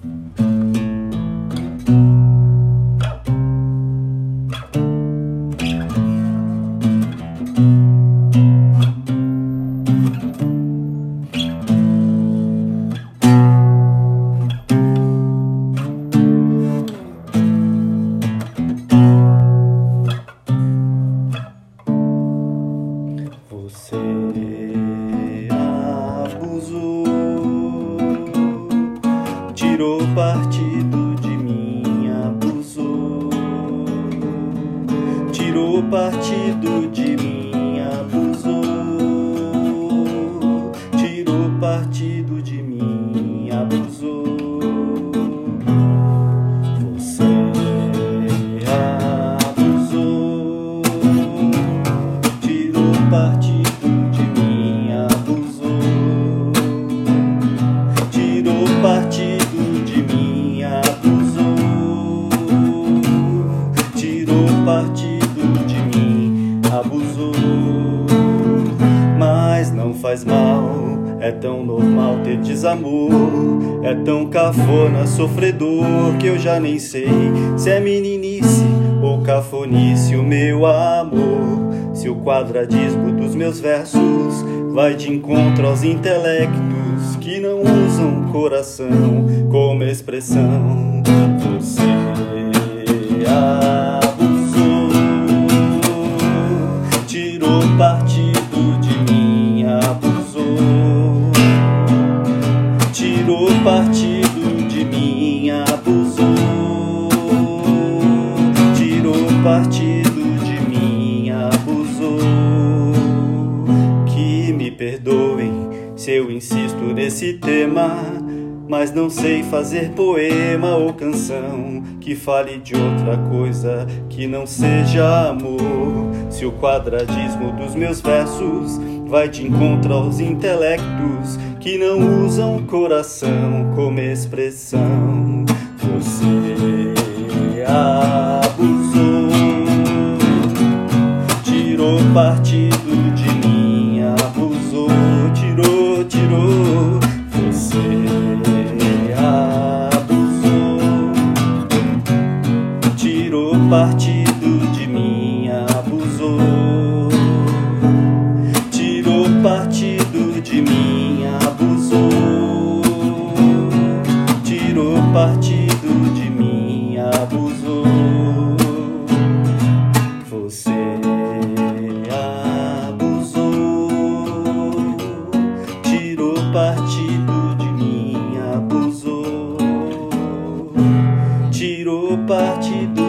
partido partido de mim abusou. Tirou partido de mim abusou. Você abusou. Tirou partido abusou. Mas não faz mal, é tão normal ter desamor. É tão cafona, sofredor, que eu já nem sei se é meninice ou cafonice o meu amor. Se o quadradismo dos meus versos vai de encontro aos intelectos que não usam coração como expressão. Abusou, tirou partido de mim, abusou. Que me perdoem se eu insisto nesse tema, mas não sei fazer poema ou canção que fale de outra coisa que não seja amor. Se o quadradismo dos meus versos vai de encontro aos intelectos que não usam coração como expressão, abusou, tirou partido de mim, abusou, tirou, tirou. Você abusou, tirou partido de mim, abusou, tirou partido de mim, abusou, tirou partido partido